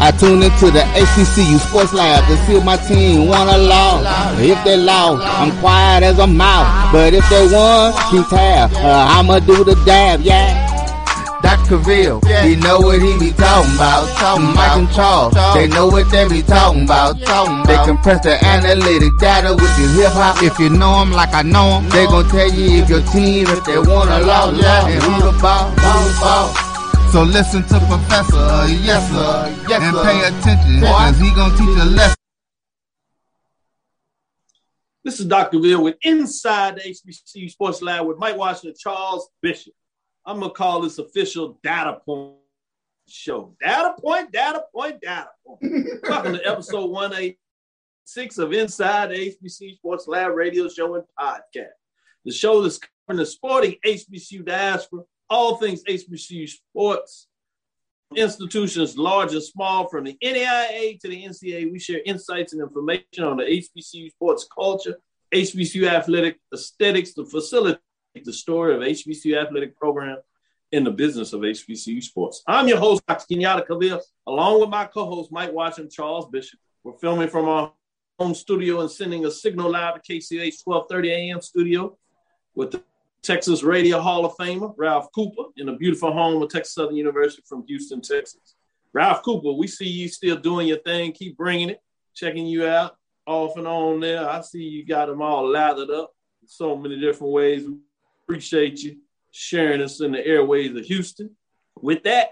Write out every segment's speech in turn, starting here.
I tune into the HBCU Sports Lab to see if my team won or lost. If they lost, I'm quiet as a mouse. But if they won, keep tab. Uh, I'ma do the dab, yeah. Dr. Cavil, Yeah. he know what he be talking about. Talking Mike and about. Charles, Talk. they know what they be talking about. Talking They compress the analytic data with the hip hop. If you know them like I know them, they gon' tell you if your team, if they want to lost, Yeah. and who the ball, who the ball. So listen to Professor, uh, yes sir, Yes, and pay attention, cause he gonna teach a lesson. This is Dr. Bill with Inside the HBCU Sports Lab with Mike Washington, Charles Bishop. I'm gonna call this official data point show. Data point, data point, data point. Welcome to episode 186 of Inside the HBCU Sports Lab radio show and podcast. The show that's covering the sporting HBCU diaspora, all things HBCU sports, institutions large and small, from the NAIA to the NCAA. We share insights and information on the HBCU sports culture, HBCU athletic aesthetics to facilitate the story of HBCU athletic program in the business of HBCU sports. I'm your host, Dr. Kenyatta along with my co-host, Mike Washington, Charles Bishop. We're filming from our home studio and sending a signal live to KCOH 1230 AM studio with the Texas Radio Hall of Famer, Ralph Cooper, in the beautiful home of Texas Southern University from Houston, Texas. Ralph Cooper, we see you still doing your thing. Keep bringing it, checking you out off and on there. I see you got them all lathered up in so many different ways. Appreciate you sharing us in the airways of Houston. With that,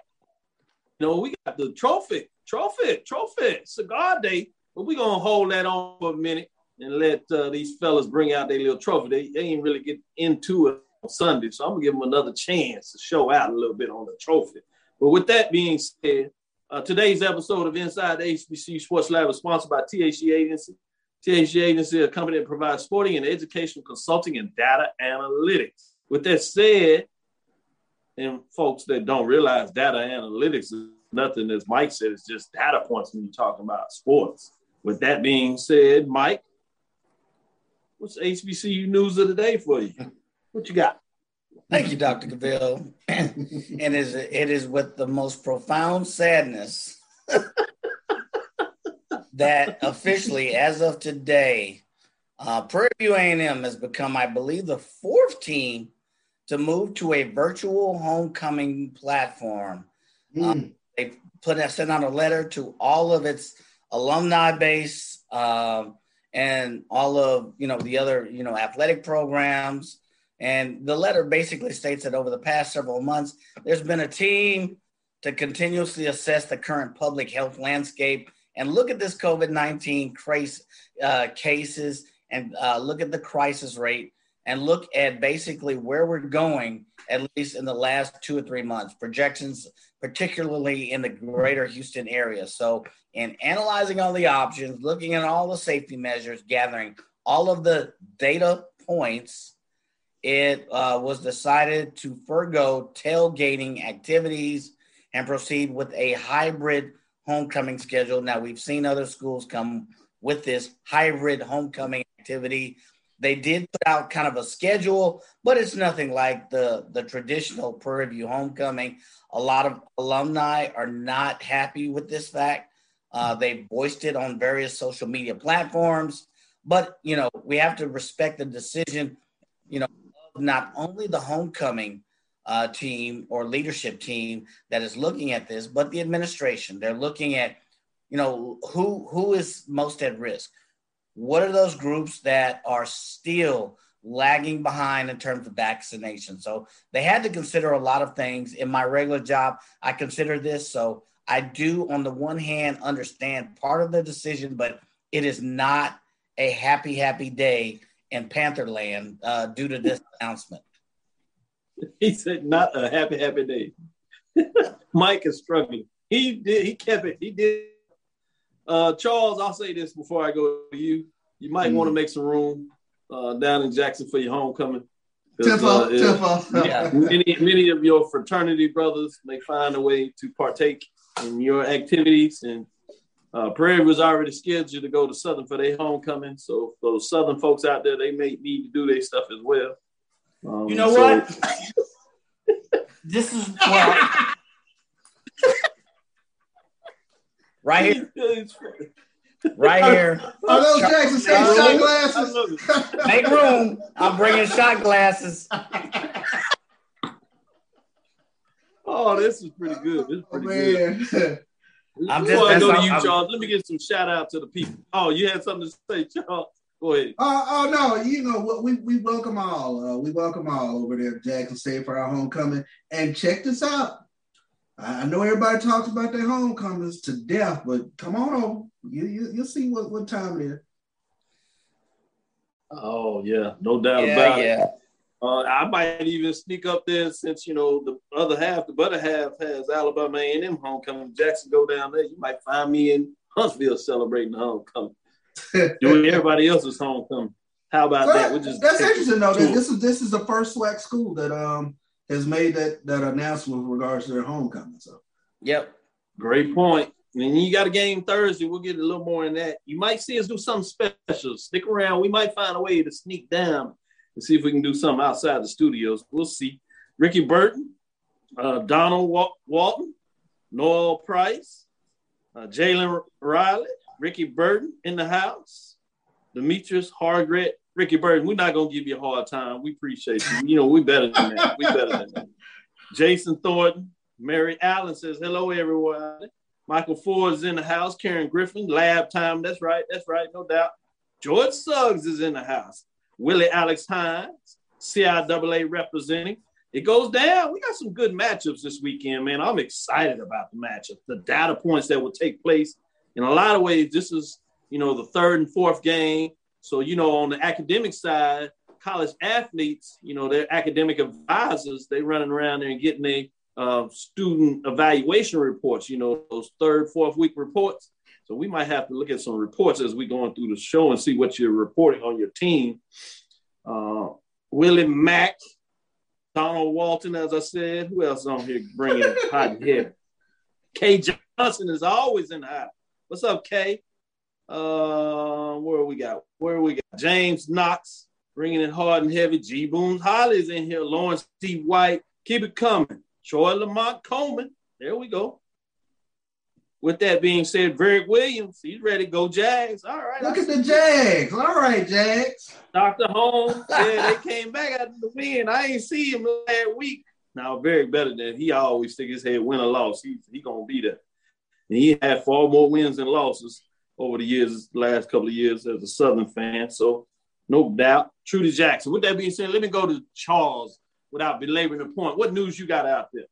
you know, we got the trophy, trophy, trophy, cigar day, but we're going to hold that on for a minute and let uh, these fellas bring out their little trophy. They, they ain't really get into it on Sunday, so I'm gonna give them another chance to show out a little bit on the trophy. But with that being said, uh, today's episode of Inside the HBCU Sports Lab is sponsored by THC Agency. THC Agency, a company that provides sporting and educational consulting and data analytics. With that said, and folks that don't realize data analytics is nothing, as Mike said, it's just data points when you're talking about sports. With that being said, Mike, what's HBCU news of the day for you? What you got? Thank you, Dr. Cavil. it is it is with the most profound sadness that officially, as of today, uh, Prairie View A&M has become, I believe, the fourth team to move to a virtual homecoming platform. Um, they put sent out a letter to all of its alumni base um, and all of you know the other you know athletic programs. And the letter basically states that over the past several months, there's been a team to continuously assess the current public health landscape and look at this COVID 19 uh, cases and uh, look at the crisis rate and look at basically where we're going, at least in the last two or three months, projections, particularly in the greater Houston area. So, in analyzing all the options, looking at all the safety measures, gathering all of the data points, it uh, was decided to forego tailgating activities and proceed with a hybrid homecoming schedule. Now, we've seen other schools come with this hybrid homecoming activity. They did put out kind of a schedule, but it's nothing like the, the traditional Prairie View homecoming. A lot of alumni are not happy with this fact. Uh, they voiced it on various social media platforms, but you know we have to respect the decision. You know, not only the homecoming uh, team or leadership team that is looking at this, but the administration. They're looking at, you know, who who is most at risk. What are those groups that are still lagging behind in terms of vaccination? So they had to consider a lot of things. In my regular job, I consider this. So I do, on the one hand, understand part of the decision, but it is not a happy, happy day in Pantherland uh, due to this announcement. He said, "Not a happy, happy day." Mike is struggling. He did. He kept it. He did. Uh, Charles, I'll say this before I go to you. You might want to make some room uh, down in Jackson for your homecoming. Tiffo, uh, yeah, Tiffo. Yeah. many, many of your fraternity brothers may find a way to partake in your activities. And uh, Prairie was already scheduled to go to Southern for their homecoming. So those Southern folks out there, they may need to do their stuff as well. Um, You know so- what? this is well, right here, right here. Are those Jackson State I shot love it. I glasses? Make room. I'm bringing shot glasses. Oh, this is pretty good. This is Oh, pretty good. man. I'm Before just- I go to that's- you, I'm- Charles, let me get some shout out to the people. Oh, you had something to say, Charles? Go ahead. Uh, oh no, you know what? We we welcome all. Uh, we welcome all over there, at Jackson State for our homecoming. And check this out. I I know everybody talks about their homecomings to death, but come on over. You you you'll see what what time it is. Oh yeah, no doubt Yeah, about it. yeah. Uh, I might even sneak up there since you know the other half, the better half has Alabama A&M homecoming. Jackson go down there. You might find me in Huntsville celebrating the homecoming, doing everybody else's homecoming. How about that? We'll just That's interesting though. That this is this is the first SWAC school that um has made that that announcement with regards to their homecoming. So Yep. Great point. And you got a game Thursday. We'll get a little more in that. You might see us do something special. Stick around. We might find a way to sneak down and see if we can do something outside the studios. We'll see. Ricky Burton, uh, Donald Wa- Walton, Noel Price, uh, Jalen Riley, Ricky Burton in the house, Demetrius Hargret, Ricky Burton. We're not gonna give you a hard time. We appreciate you. You know, we better than that. We better than that. Jason Thornton, Mary Allen says, hello, everyone. Michael Ford is in the house. Karen Griffin, lab time. That's right. That's right. No doubt. George Suggs is in the house. Willie Alex Hines, CIAA representing. It goes down. We got some good matchups this weekend, man. I'm excited about the matchup, the data points that will take place. In a lot of ways, this is, you know, the third and fourth game. So, you know, on the academic side, college athletes, you know, their academic advisors, they running around there and getting their uh, student evaluation reports, you know, those third, fourth week reports. So we might have to look at some reports as we're going through the show and see what you're reporting on your team. Uh, Willie Mack, Donald Walton, as I said. Who else on here bringing hot heavy? Kay Johnson is always in the house. What's up, Kay? Uh, where we got? Where we got? James Knox bringing it hard and heavy. G. Boone Holly's in here. Lawrence T. White. Keep it coming. Troy Lamont Coleman. There we go. With that being said, Varick Williams, he's ready to go Jags. All right. look at the Jags. All right, Jags. Dr. Holmes, yeah, they came back after the win. I ain't see him last week. Now, very better than he always stick his head win or loss. He he gonna be there. And he had far more wins than losses over the years, last couple of years as a Southern fan. So no doubt. Trudy Jackson. With that being said, let me go to Charles without belaboring the point. What news you got out there?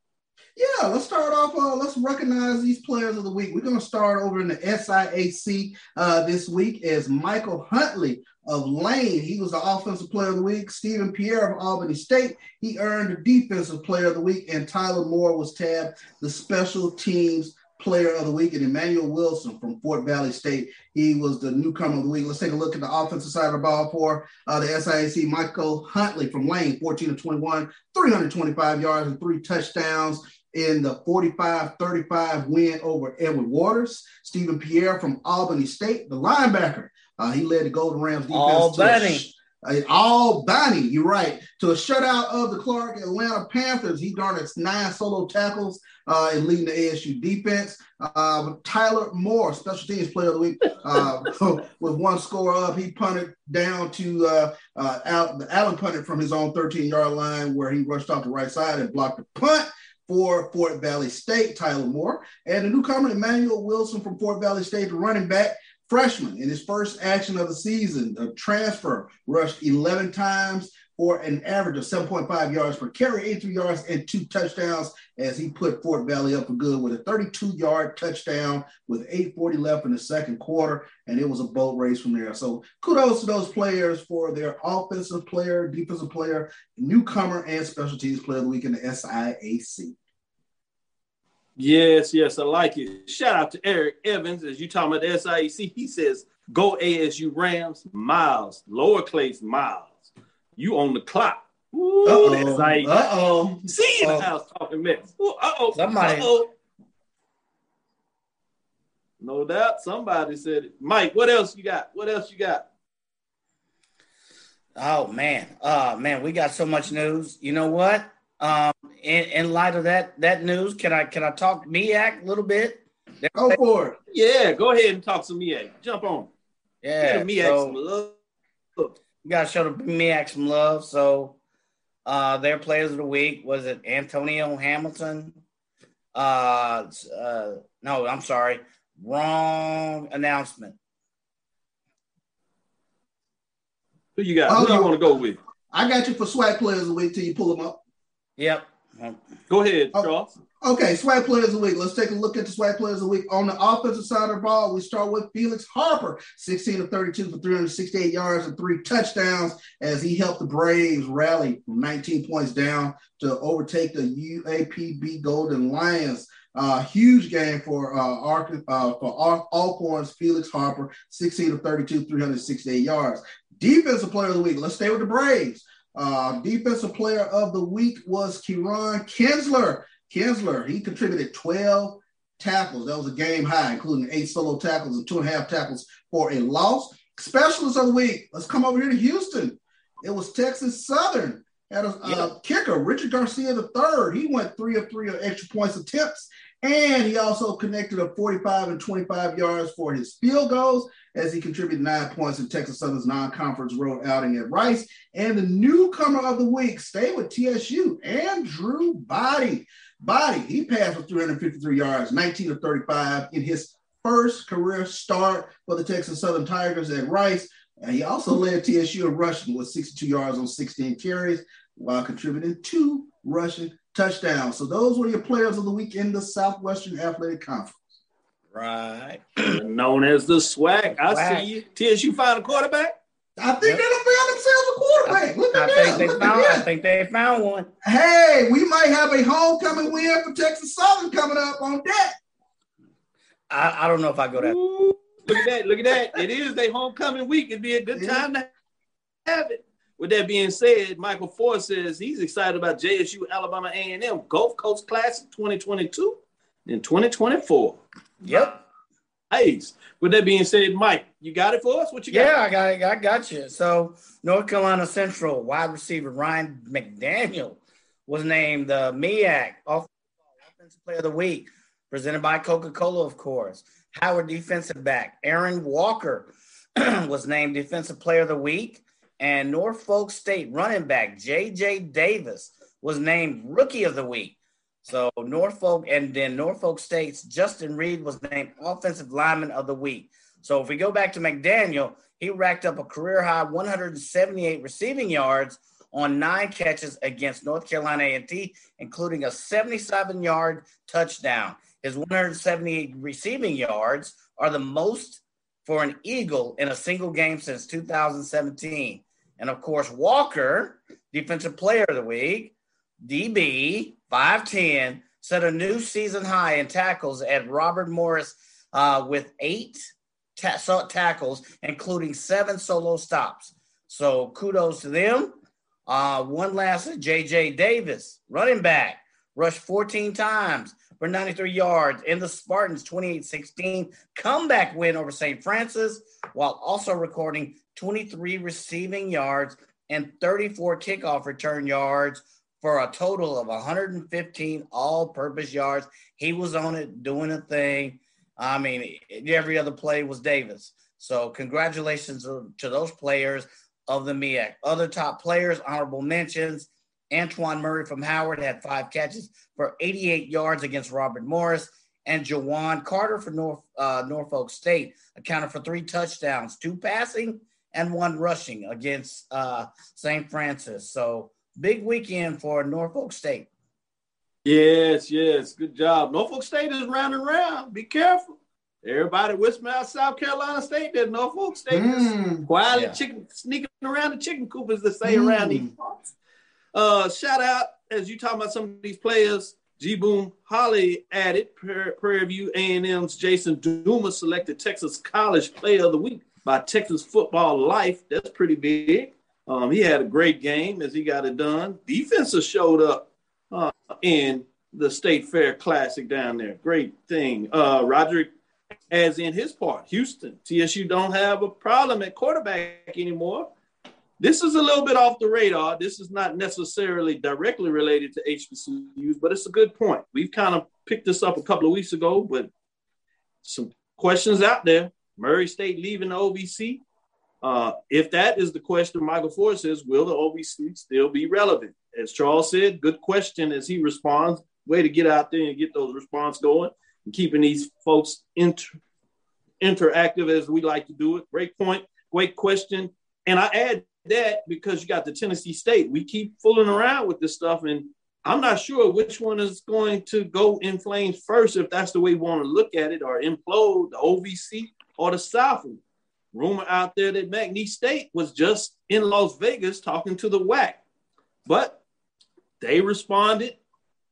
Yeah, let's start off. Uh, let's recognize these players of the week. We're going to start over in the SIAC uh, this week as Michael Huntley of Lane. He was the offensive player of the week. Stephen Pierre of Albany State. He earned the defensive player of the week. And Tyler Moore was tabbed the special teams player of the week. And Emmanuel Wilson from Fort Valley State. He was the newcomer of the week. Let's take a look at the offensive side of the ball for uh, the SIAC. Michael Huntley from Lane, 14 to 21, 325 yards and three touchdowns in the 45-35 win over Edward Waters. Stephen Pierre from Albany State, the linebacker. Uh, he led the Golden Rams defense. Albany. To a, uh, Albany, you're right. To a shutout of the Clark Atlanta Panthers. He garnered nine solo tackles uh, leading the ASU defense. Uh, Tyler Moore, special teams player of the week, uh, with one score up. He punted down to uh, uh, Al, Allen punted from his own 13 yard line where he rushed off the right side and blocked the punt for Fort Valley State, Tyler Moore. And the newcomer, Emmanuel Wilson from Fort Valley State, the running back, freshman in his first action of the season, a transfer, rushed 11 times for an average of 7.5 yards per carry, 83 yards, and two touchdowns as he put Fort Valley up for good with a 32 yard touchdown with 8.40 left in the second quarter. And it was a boat race from there. So kudos to those players for their offensive player, defensive player, newcomer, and special teams player of the week in the SIAC. Yes, yes, I like it. Shout out to Eric Evans as you talking about the SIAC. He says, "Go ASU Rams, Miles, lower Clays, Miles. You on the clock." Ooh, Uh that's oh. like Uh oh. see in the Uh-oh. house talking mess. Ooh, uh-oh. Somebody- Uh-oh. No doubt somebody said it. Mike, what else you got? What else you got? Oh man, uh man, we got so much news. You know what? Um, in, in light of that that news, can I can I talk MEAC a little bit? Go for it. Yeah, go ahead and talk some MEAC. Jump on. Yeah, Give the MEAC so some love. we gotta show the MEAC some love. So, uh, their players of the week was it Antonio Hamilton? Uh, uh, no, I'm sorry, wrong announcement. Who you got? Hold Who do you want to go with? I got you for SWAC players of the week till you pull them up. Yep. Go ahead, Oh. Charles. Okay, SWAC players of the week. Let's take a look at the SWAC players of the week. On the offensive side of the ball, we start with Felix Harper, 16 of 32 for 368 yards and three touchdowns as he helped the Braves rally from 19 points down to overtake the UAPB Golden Lions. Uh, huge game for uh, Ark, uh, for Al- Alcorn's Felix Harper, 16 of 32, 368 yards. Defensive player of the week. Let's stay with the Braves. Uh, defensive player of the week was Kieran Kinsler. Kinsler, he contributed 12 tackles. That was a game high, including eight solo tackles and two and a half tackles for a loss. Specialist of the week. Let's come over here to Houston. It was Texas Southern. Had a uh, kicker, Richard Garcia III. He went three of three of extra points attempts, and he also connected a 45 and 25 yards for his field goals as he contributed nine points in Texas Southern's non-conference road outing at Rice. And the newcomer of the week, stay with TSU, Andrew Body. Body, he passed for 353 yards, 19 of 35 in his first career start for the Texas Southern Tigers at Rice. And he also led TSU in rushing with 62 yards on 16 carries while contributing two rushing touchdowns. So those were your players of the week in the Southwestern Athletic Conference. Right. Known as the SWAC. I SWAC. see you. TSU found a quarterback. I think Yep. they found themselves a quarterback. Look I at think that. they Look found. at I think they found one. Hey, we might have a homecoming win for Texas Southern coming up on deck. I, I don't know if I go that. Ooh, look at that. Look at that. It is their homecoming week. It'd be a good Yeah. time to have it. With that being said, Michael Ford says he's excited about JSU Alabama A&M Gulf Coast Classic 2022 and 2024. Yep. Nice. With that being said, Mike, you got it for us? What you got? Yeah, I got I got you. So North Carolina Central wide receiver Ryan McDaniel was named the MEAC Offensive Player of the Week, presented by Coca-Cola, of course. Howard defensive back Aaron Walker was named Defensive Player of the Week, and Norfolk State running back J.J. Davis was named Rookie of the Week. So Norfolk and then Norfolk State's Justin Reed was named Offensive Lineman of the Week. So if we go back to McDaniel, he racked up a career high 178 receiving yards on nine catches against North Carolina A&T, including a 77-yard touchdown. His 178 receiving yards are the most for an Eagle in a single game since 2017. And of course, Walker, Defensive Player of the Week, DB, 5'10, set a new season high in tackles at Robert Morris uh, with eight ta- tackles, including seven solo stops. So kudos to them. Uh, one last, JJ Davis, running back, rushed 14 times for 93 yards in the Spartans 28 16 comeback win over St. Francis, while also recording 23 receiving yards and 34 kickoff return yards for a total of 115 all purpose yards. He was on it doing a thing. I mean, every other play was Davis. So, congratulations to, those players of the MEAC. Other top players, honorable mentions. Antoine Murray from Howard had five catches for 88 yards against Robert Morris. And Juwan Carter for North, uh, Norfolk State accounted for three touchdowns, two passing and one rushing against uh, St. Francis. So, big weekend for Norfolk State. Yes, yes. Good job. Norfolk State is round and round. Be careful. Everybody whisper out South Carolina State that Norfolk State is Mm. quietly Yeah. chicken sneaking around the chicken coop, as they say around these parts. Uh, shout out as you talking about some of these players. G Boom Holly added Prairie Prairie View A&M's Jason Dumas selected Texas College Player of the Week by Texas Football Life. That's pretty big. Um, he had a great game as he got it done. Defenses showed up uh, in the State Fair Classic down there. Great thing. Uh, Roderick as in his part. Houston, TSU don't have a problem at quarterback anymore. This is a little bit off the radar. This is not necessarily directly related to HBCUs, but it's a good point. We've kind of picked this up a couple of weeks ago, but some questions out there. Murray State leaving the OVC. Uh, if that is the question, Michael Ford says, will the OVC still be relevant? As Charles said, good question as he responds. Way to get out there and get those responses going and keeping these folks inter- interactive as we like to do it. Great point. Great question. And I add that because you got the Tennessee State. We keep fooling around with this stuff, and I'm not sure which one is going to go in flames first, if that's the way we want to look at it, or implode the OVC or the Southland. Rumor out there that McNeese State was just in Las Vegas talking to the WAC, but they responded,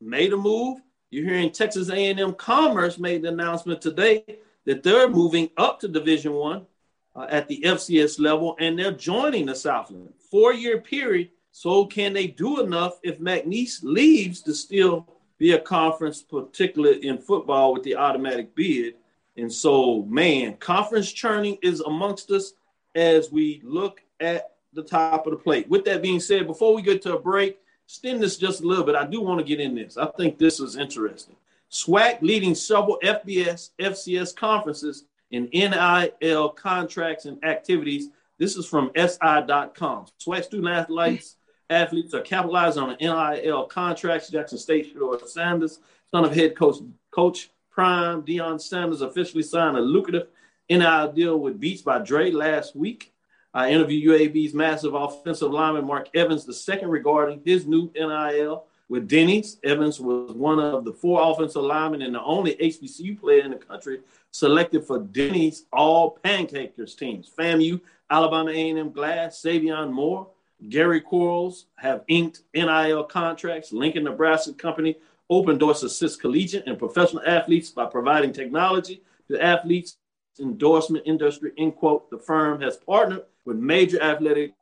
made a move. You're hearing Texas A&M Commerce made the announcement today that they're moving up to Division One uh, at the FCS level, and they're joining the Southland. Four-year period. So can they do enough if McNeese leaves to still be a conference, particularly in football with the automatic bid? And so, man, conference churning is amongst us as we look at the top of the plate. With that being said, before we get to a break, extend this just a little bit. I do want to get in this. I think this is interesting. SWAC leading several FBS, FCS conferences in NIL contracts and activities. This is from SI.com. SWAC student athletes athletes are capitalizing on NIL contracts. Jackson State Shedeur Sanders, son of head coach Coach Prime Deion Sanders, officially signed a lucrative NIL deal with Beats by Dre last week. I interviewed UAB's massive offensive lineman Mark Evans the second regarding his new NIL with Denny's. Evans was one of the four offensive linemen and the only HBCU player in the country selected for Denny's All Pancakers teams. FAMU, Alabama A&M Glass, Savion Moore, Gary Quarles have inked NIL contracts. Lincoln, Nebraska company Opendorse to assist collegiate and professional athletes by providing technology to athletes endorsement industry, end quote. The firm has partnered with major athletic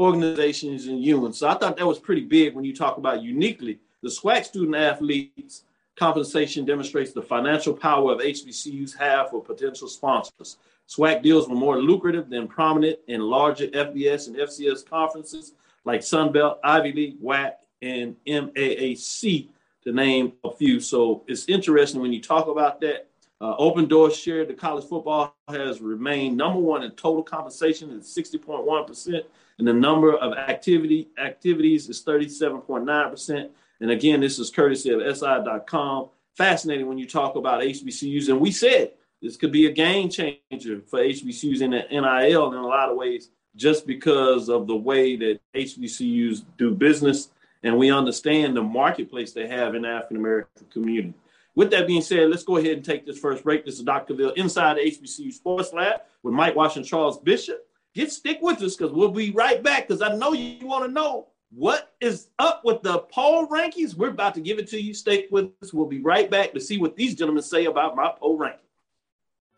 organizations and unions. So I thought that was pretty big when you talk about uniquely the SWAC student athletes compensation demonstrates the financial power of HBCUs have for potential sponsors. SWAC deals were more lucrative than prominent in larger FBS and FCS conferences like Sunbelt, Ivy League, WAC, and MAAC, to name a few. So it's interesting when you talk about that. Uh, Opendorse share the college football has remained number one in total compensation at 60.1%, and the number of activity activities is 37.9%. And again, this is courtesy of SI.com. Fascinating when you talk about HBCUs. And we said this could be a game changer for HBCUs in the NIL in a lot of ways, just because of the way that HBCUs do business. And we understand the marketplace they have in the African American community. With that being said, let's go ahead and take this first break. This is Dr. Bill inside HBCU Sports Lab with Mike Washington Charles Bishop. Get stick with us because we'll be right back because I know you want to know what is up with the poll rankings. We're about to give it to you. Stay with us. We'll be right back to see what these gentlemen say about my poll ranking.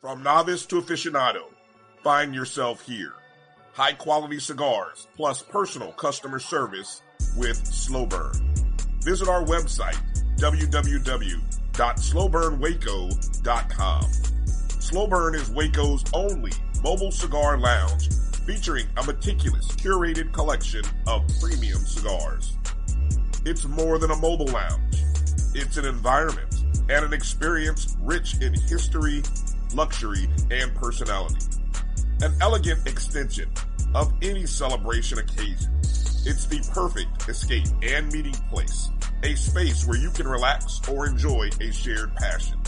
From novice to aficionado, find yourself here. High quality cigars plus personal customer service with Slow Burn. Visit our website, www.slowburnwaco.com. Slow Burn is Waco's only mobile cigar lounge featuring a meticulous curated collection of premium cigars. It's more than a mobile lounge. It's an environment and an experience rich in history, luxury, and personality. An elegant extension of any celebration occasion. It's the perfect escape and meeting place, a space where you can relax or enjoy a shared passion.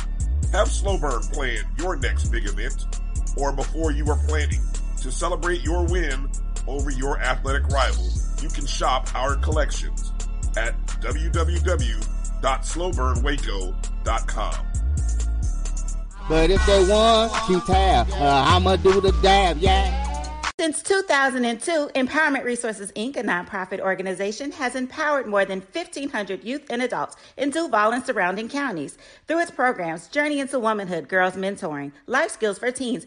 Have Slow Burn plan your next big event, or before you are planning to celebrate your win over your athletic rival, you can shop our collections at www.slowburnwaco.com. But if they won, keep tab. Uh, I'ma do the dab, yeah. Since 2002, Empowerment Resources Inc., a nonprofit organization, has empowered more than 1,500 youth and adults in Duval and surrounding counties. Through its programs, Journey into Womanhood, Girls Mentoring, Life Skills for Teens,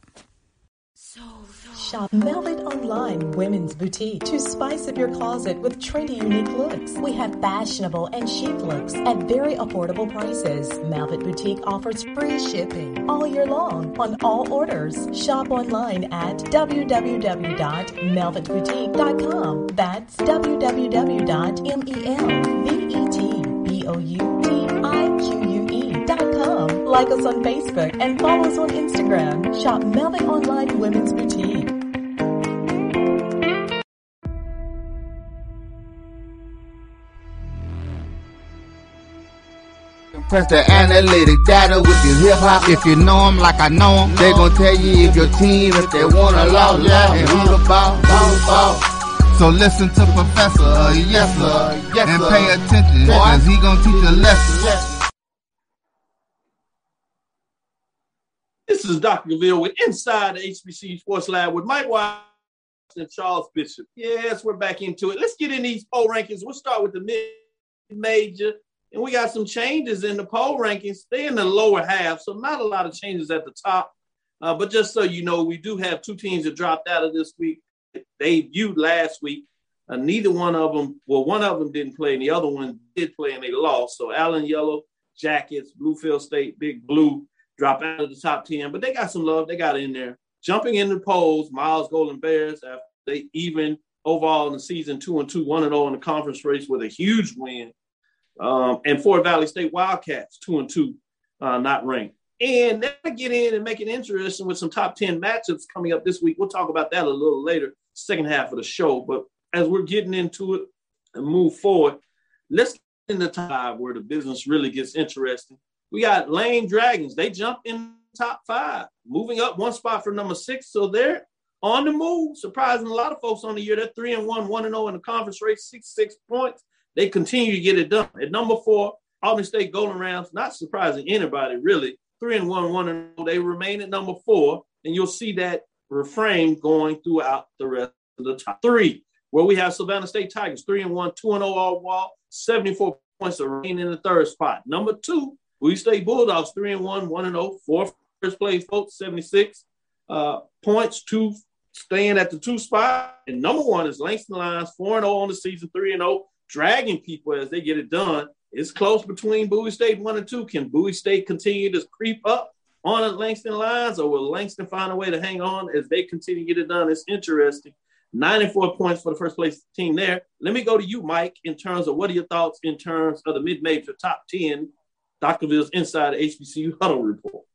Shop Velvet Online Women's Boutique to spice up your closet with trendy, unique looks. We have fashionable and chic looks at very affordable prices. Velvet Boutique offers free shipping all year long on all orders. Shop online at www.melvetboutique.com. That's www.melvetboutique.com. Like us on Facebook and follow us on Instagram. Shop Melvin Online Women's Boutique. Press the analytic data with your hip hop. If you know them like I know them, they gon' tell you if your team, if they wanna lose, yeah, and who the ball, who the ball. So listen to Professor, uh, yes sir, yes, and pay attention, cause he gon' teach a lesson. This is Dr. Cavil with Inside the HBCU Sports Lab with Mike Watson and Charles Bishop. Yes, we're back into it. Let's get in these poll rankings. We'll start with the mid-major. And we got some changes in the poll rankings. They're in the lower half, so not a lot of changes at the top. Uh, but just so you know, we do have two teams that dropped out of this week. They viewed last week. Uh, neither one of them, well, one of them didn't play, and the other one did play, and they lost. So Allen Yellow Jackets, Bluefield State, Big Blue drop out of the top 10, but they got some love. They got in there. Jumping in the polls, Miles Golden Bears, after they even overall in the season, two and two, one and zero in the conference race with a huge win um, and Fort Valley State Wildcats, two and two, uh, not ranked. And then get in and make it interesting with some top 10 matchups coming up this week. We'll talk about that a little later, second half of the show. But as we're getting into it and move forward, let's get in the top where the business really gets interesting. We got Lane Dragons. They jump in top five, moving up one spot for number six. So they're on the move, surprising a lot of folks on the year. They're three and one, one and zero in the conference race, six six points. They continue to get it done. At number four, Albany State Golden Rams, not surprising anybody really. Three and one, one and oh. They remain at number four, and you'll see that refrain going throughout the rest of the top three. Where we have Savannah State Tigers, three and one, two and zero all wall, 74 points remain in the third spot. Number two, we State Bulldogs, three and one, one and zero, four first place folks, 76 uh, points, two staying at the two spot. And number one is Langston Lions, four and zero on the season, three and zero dragging people as they get it done. It's close between Bowie State one and two. Can Bowie State continue to creep up on Langston Lions, or will Langston find a way to hang on as they continue to get it done? It's interesting. 94 points for the first place team there. Let me go to you, Mike, in terms of what are your thoughts in terms of the mid major top 10, Dr. Inside HBCU Huddle Report?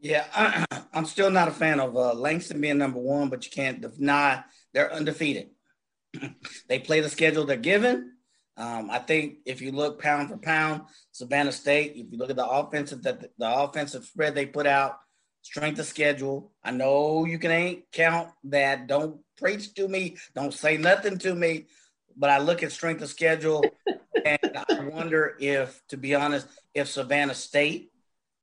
Yeah, I, am still not a fan of uh, Langston being number one, but you can't deny they're undefeated. They play the schedule they're given. Um, I think if you look pound for pound, Savannah State, if you look at the offensive that the, the offensive spread they put out, strength of schedule. I know you can ain't count that. Don't preach to me. Don't say nothing to me. But I look at strength of schedule, and I wonder if, to be honest, if Savannah State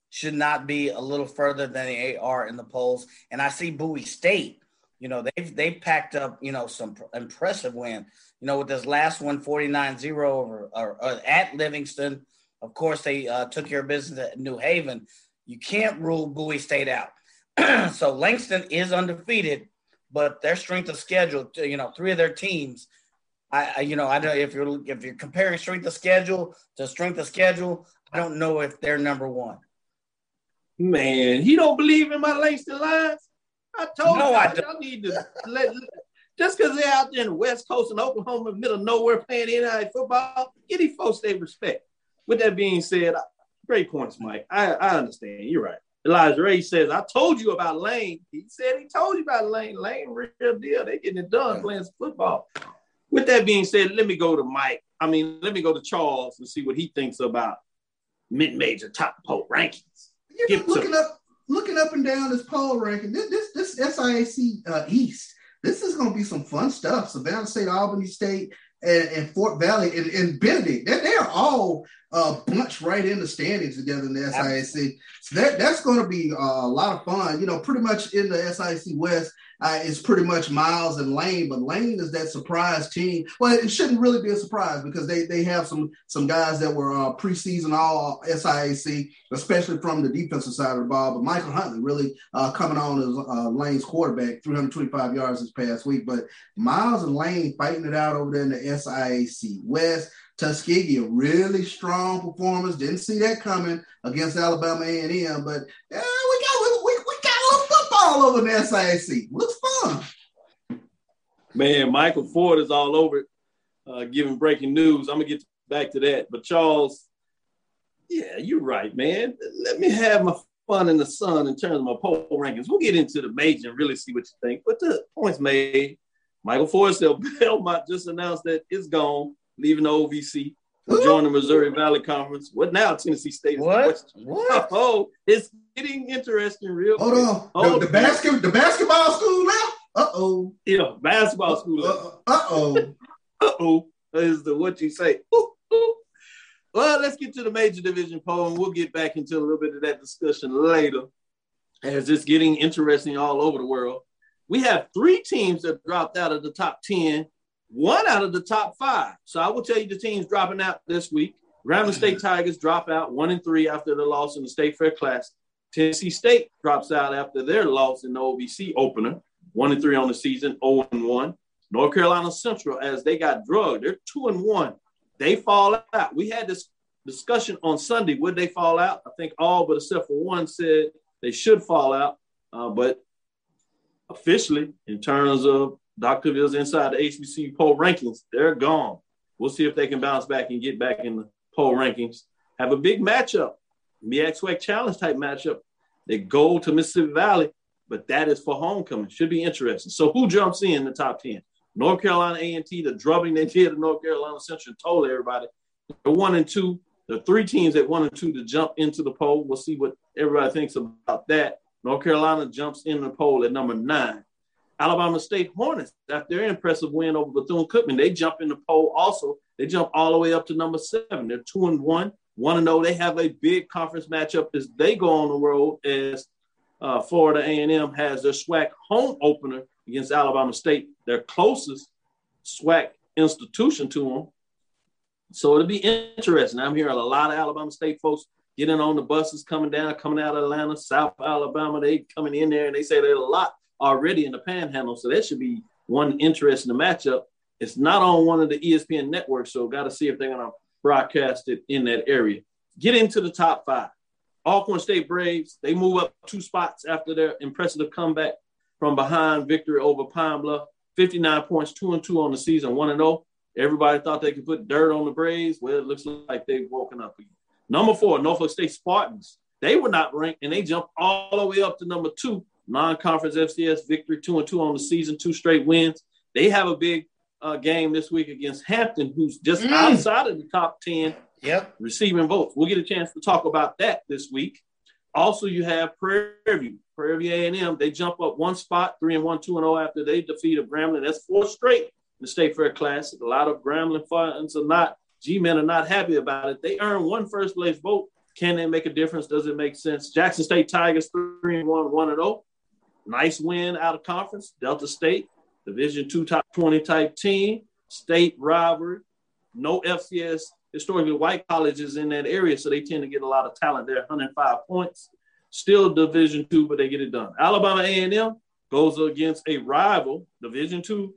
should not be a little further than they are in the polls. And I see Bowie State you know, they've they packed up, you know, some impressive win. You know, with this last one, 49-0 over or, or at Livingston. Of course, they uh, took your business at New Haven. You can't rule Bowie State out. so Langston is undefeated, but their strength of schedule, you know, three of their teams, I, I you know, I don't if you're if you're comparing strength of schedule to strength of schedule, I don't know if they're number one. Man, he don't believe in my Langston Lions. I told no, you, I y'all need to let, just because they're out there in the West Coast and Oklahoma, middle of nowhere playing NIL football, get these folks their respect. With that being said, great points, Mike. I, I understand. You're right. Elijah Ray says, I told you about Lane. He said he told you about Lane. Lane, real deal. They're getting it done playing football. With that being said, let me go to Mike. I mean, let me go to Charles and see what he thinks about mid-major top poll rankings. You're looking up looking up and down this poll ranking, this this, this SIAC uh, East, this is going to be some fun stuff. Savannah State, Albany State, and, and Fort Valley, and, and Benedict, they, they are all uh, bunch right in the standings together in the SIAC. So that that's going to be uh, a lot of fun. You know, pretty much in the SIAC West, uh, it's pretty much Miles and Lane, but Lane is that surprise team. Well, it shouldn't really be a surprise because they they have some some guys that were uh, preseason all SIAC, especially from the defensive side of the ball. But Michael Huntley really uh, coming on as uh, Lane's quarterback, 325 yards this past week. But Miles and Lane fighting it out over there in the SIAC West. Tuskegee, a really strong performance. Didn't see that coming against Alabama A&M, but yeah, we got we, we, got a little football over in the SIAC. Looks fun. Man, Michael Ford is all over it, uh, giving breaking news. I'm gonna get back to that, but Charles, yeah, you're right, man. Let me have my fun in the sun in terms of my poll rankings. We'll get into the major and really see what you think. But the points made, Michael Forrest Belmont just announced that it's gone leaving the OVC, joining the Missouri Valley Conference. What now? Tennessee State. what? What? Oh, it's getting interesting. Real. Hold on. Oh, the, the basket, the basketball school now. Uh oh. Yeah, basketball school. Uh oh. uh oh. Is the what you say? Ooh, ooh. Well, let's get to the major division poll, and we'll get back into a little bit of that discussion later, as it's getting interesting all over the world. We have three teams that dropped out of the top ten one out of the top five. So I will tell you the teams dropping out this week. Grambling State Tigers drop out one and three after the loss in the State Fair Class. Tennessee State drops out after their loss in the OVC opener, one and three on the season, 0 and one. North Carolina Central, as they got drugged, they're two and one. They fall out. We had this discussion on Sunday. Would they fall out? I think all but except for one said they should fall out. Uh, but officially, in terms of Doctorville's inside the HBCU poll rankings. They're gone. We'll see if they can bounce back and get back in the poll rankings. Have a big matchup, MEAC SWAC challenge type matchup. They go to Mississippi Valley, but that is for homecoming. Should be interesting. So who jumps in the top 10? North Carolina A&T, the drubbing they did at North Carolina Central told everybody. The one and two, the three teams at one and two to jump into the poll. We'll see what everybody thinks about that. North Carolina jumps in the poll at number nine. Alabama State Hornets, after their impressive win over Bethune Cookman, they jump in the poll also. They jump all the way up to number seven. They're two and one, one and zero. Oh. They have a big conference matchup as they go on the road as uh, Florida A&M has their SWAC home opener against Alabama State, their closest SWAC institution to them. So it'll be interesting. I'm hearing a lot of Alabama State folks getting on the buses coming down, coming out of Atlanta, South Alabama. They coming in there and they say there's a lot already in the panhandle. So that should be one interesting matchup. It's not on one of the ESPN networks, so got to see if they're going to broadcast it in that area. Get into the top five. Alcorn State Braves, they move up two spots after their impressive comeback from behind victory over Pine Bluff. 59 points, two and two on the season, one and oh. Everybody thought they could put dirt on the Braves. Well, it looks like they've woken up again. Number four, Norfolk State Spartans. They were not ranked, and they jumped all the way up to number two non-conference FCS victory, two and two on the season, two straight wins. They have a big uh, game this week against Hampton, who's just mm. outside of the top ten. Yep. Receiving votes. We'll get a chance to talk about that this week. Also, you have Prairie View. Prairie View A&M, they jump up one spot, three and one, two and zero oh after they defeated Grambling. That's four straight in the State Fair Classic. A lot of Grambling fans are not, G-men are not happy about it. They earn one first place vote. Can they make a difference? Does it make sense? Jackson State Tigers, three and one, one and zero. Nice win out of conference, Delta State, Division two top 20 type team, state rivalry, no FCS historically white colleges in that area, so they tend to get a lot of talent there. 105 points, still Division two, but they get it done. Alabama A&M goes against a rival Division two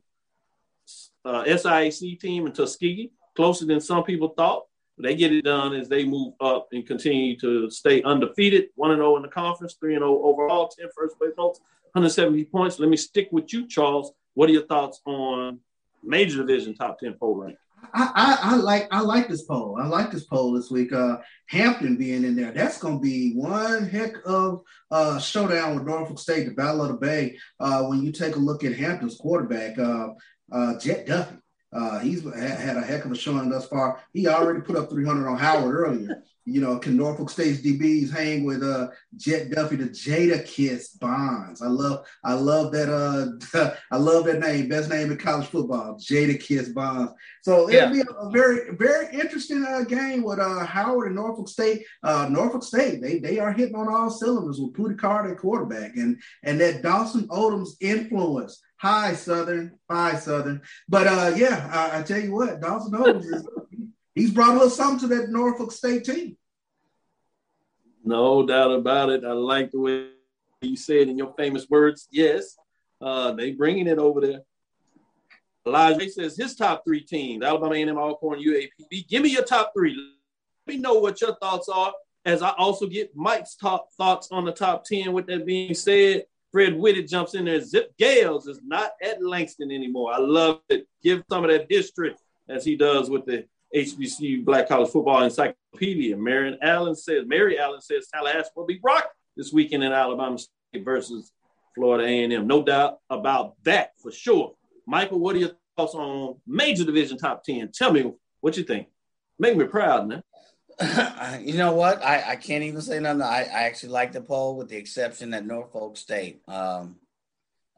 uh, SIAC team in Tuskegee, closer than some people thought. They get it done as they move up and continue to stay undefeated, 1 0 in the conference, 3 0 overall, 10 first place votes. 170 points. Let me stick with you, Charles. What are your thoughts on major division top 10 poll rank? I, I, I, like I like this poll. I like this poll this week. Uh, Hampton being in there, that's going to be one heck of uh, showdown with Norfolk State, the Battle of the Bay. Uh, when you take a look at Hampton's quarterback, uh, uh, Jett Duffey, Uh, he's had a heck of a showing thus far. He already put up 300 on Howard earlier. You know, can Norfolk State's DBs hang with uh, Jett Duffey, the Jadakis Bonds? I love, I love that. Uh, I love that name. Best name in college football, Jadakis Bonds. So it'll be a, very, very interesting uh, game with uh, Howard and Norfolk State. Uh, Norfolk State, they they are hitting on all cylinders with Pooty Carter at quarterback, and and that Dawson Odums' influence Hi, Southern. Hi, Southern. But uh, yeah, I, I tell you what, Dawson Knows he's brought a little something to that Norfolk State team. No doubt about it. I like the way you said in your famous words. Yes, uh, they bringing it over there. Elijah says his top three teams: Alabama A&M, Alcorn, UAPB. Give me your top three. Let me know what your thoughts are. As I also get Mike's top thoughts on the top ten. With that being said, Fred Whitted jumps in there. Zip Gales is not at Langston anymore. I love it. Give some of that history as he does with the HBCU Black College Football Encyclopedia. Marion Allen says, Mary Allen says Tallahassee will be rocked this weekend in Alabama State versus Florida A&M. No doubt about that for sure. Michael, what are your thoughts on major division top 10? Tell me what you think. Make me proud, man. you know what? I, I can't even say nothing. I, I actually like the poll with the exception that Norfolk State. Um,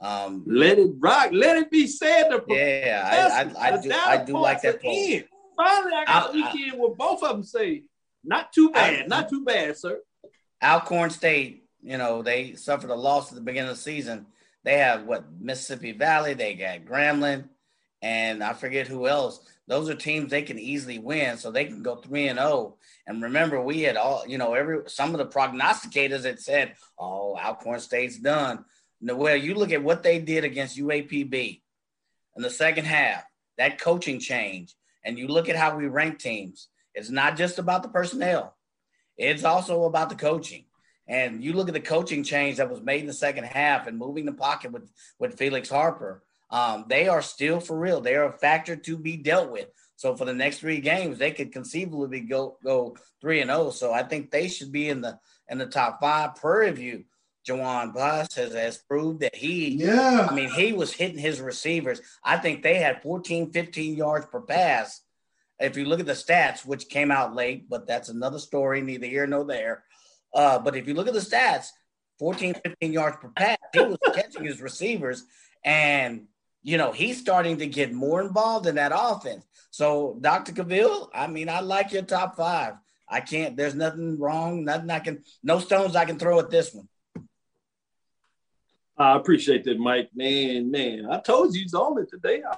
um, let it rock. Let it be said. To yeah, I, I, I do. I do like that poll. End. Finally, I got a weekend where both of them say, "Not too bad, not too bad, sir." Alcorn State, you know, they suffered a loss at the beginning of the season. They have what Mississippi Valley. They got Grambling, and I forget who else. Those are teams they can easily win, so they can go three and zero. Oh. And remember, we had all you know every some of the prognosticators had said, "Oh, Alcorn State's done." No, Well, you look at what they did against UAPB in the second half. That coaching change, and you look at how we rank teams. It's not just about the personnel; it's also about the coaching. And you look at the coaching change that was made in the second half and moving the pocket with with Felix Harper um, they are still for real. They are a factor to be dealt with. So for the next three games, they could conceivably go go three and zero. Oh. So I think they should be in the in the top five per review. Jawon Pass has, has proved that he, yeah, I mean, he was hitting his receivers. I think they had 14, 15 yards per pass. If you look at the stats, which came out late, but that's another story, neither here nor there. Uh, but if you look at the stats, 14, 15 yards per pass, he was catching his receivers. And you know, he's starting to get more involved in that offense. So, Dr. Cavil, I mean, I like your top five. I can't, there's nothing wrong, nothing I can, no stones I can throw at this one. I appreciate that, Mike. Man, man, I told you he's on it today. I,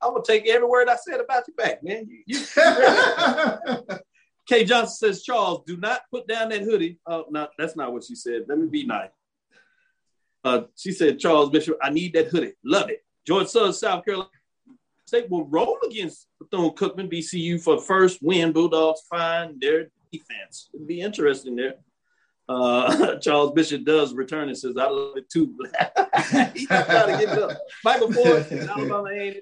I'm gonna take every word I said about you back, man. You, you Kay Johnson says, Charles, do not put down that hoodie. Oh, no, that's not what she said. Let me be nice. Uh, she said, Charles Bishop, I need that hoodie. Love it. George Suggs, South Carolina State will roll against Bethune Cookman, BCU for first win. Bulldogs find their defense. It'll be interesting there. Uh, Charles Bishop does return and says, I love it too. He's trying to get up. Michael Ford, Alabama A&M,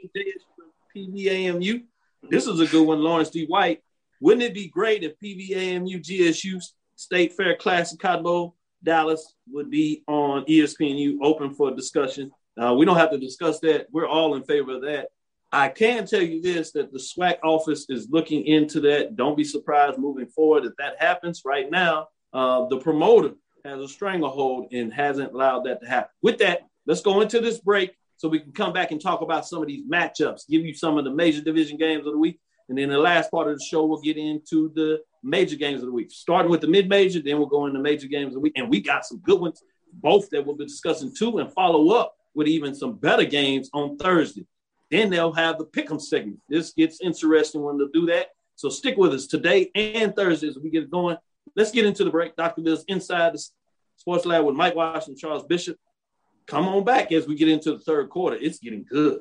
PVAMU. This is a good one, Lawrence D. White. Wouldn't it be great if PVAMU GSU State Fair Classic Cotton Bowl Dallas would be on ESPNU open for discussion? Uh, we don't have to discuss that. We're all in favor of that. I can tell you this that the SWAC office is looking into that. Don't be surprised moving forward if that happens. Right now, uh, the promoter has a stranglehold and hasn't allowed that to happen. With that, let's go into this break so we can come back and talk about some of these matchups, give you some of the major division games of the week. And then the last part of the show, we'll get into the major games of the week, starting with the mid major, then we'll go into major games of the week. And we got some good ones, both that we'll be discussing too, and follow up with even some better games on Thursday. Then they'll have the pick'em segment. This gets interesting when they do that. So stick with us today and Thursday as we get going. Let's get into the break. Dr. Bill's inside the sports lab with Mike Washington, Charles Bishop. Come on back as we get into the third quarter. It's getting good.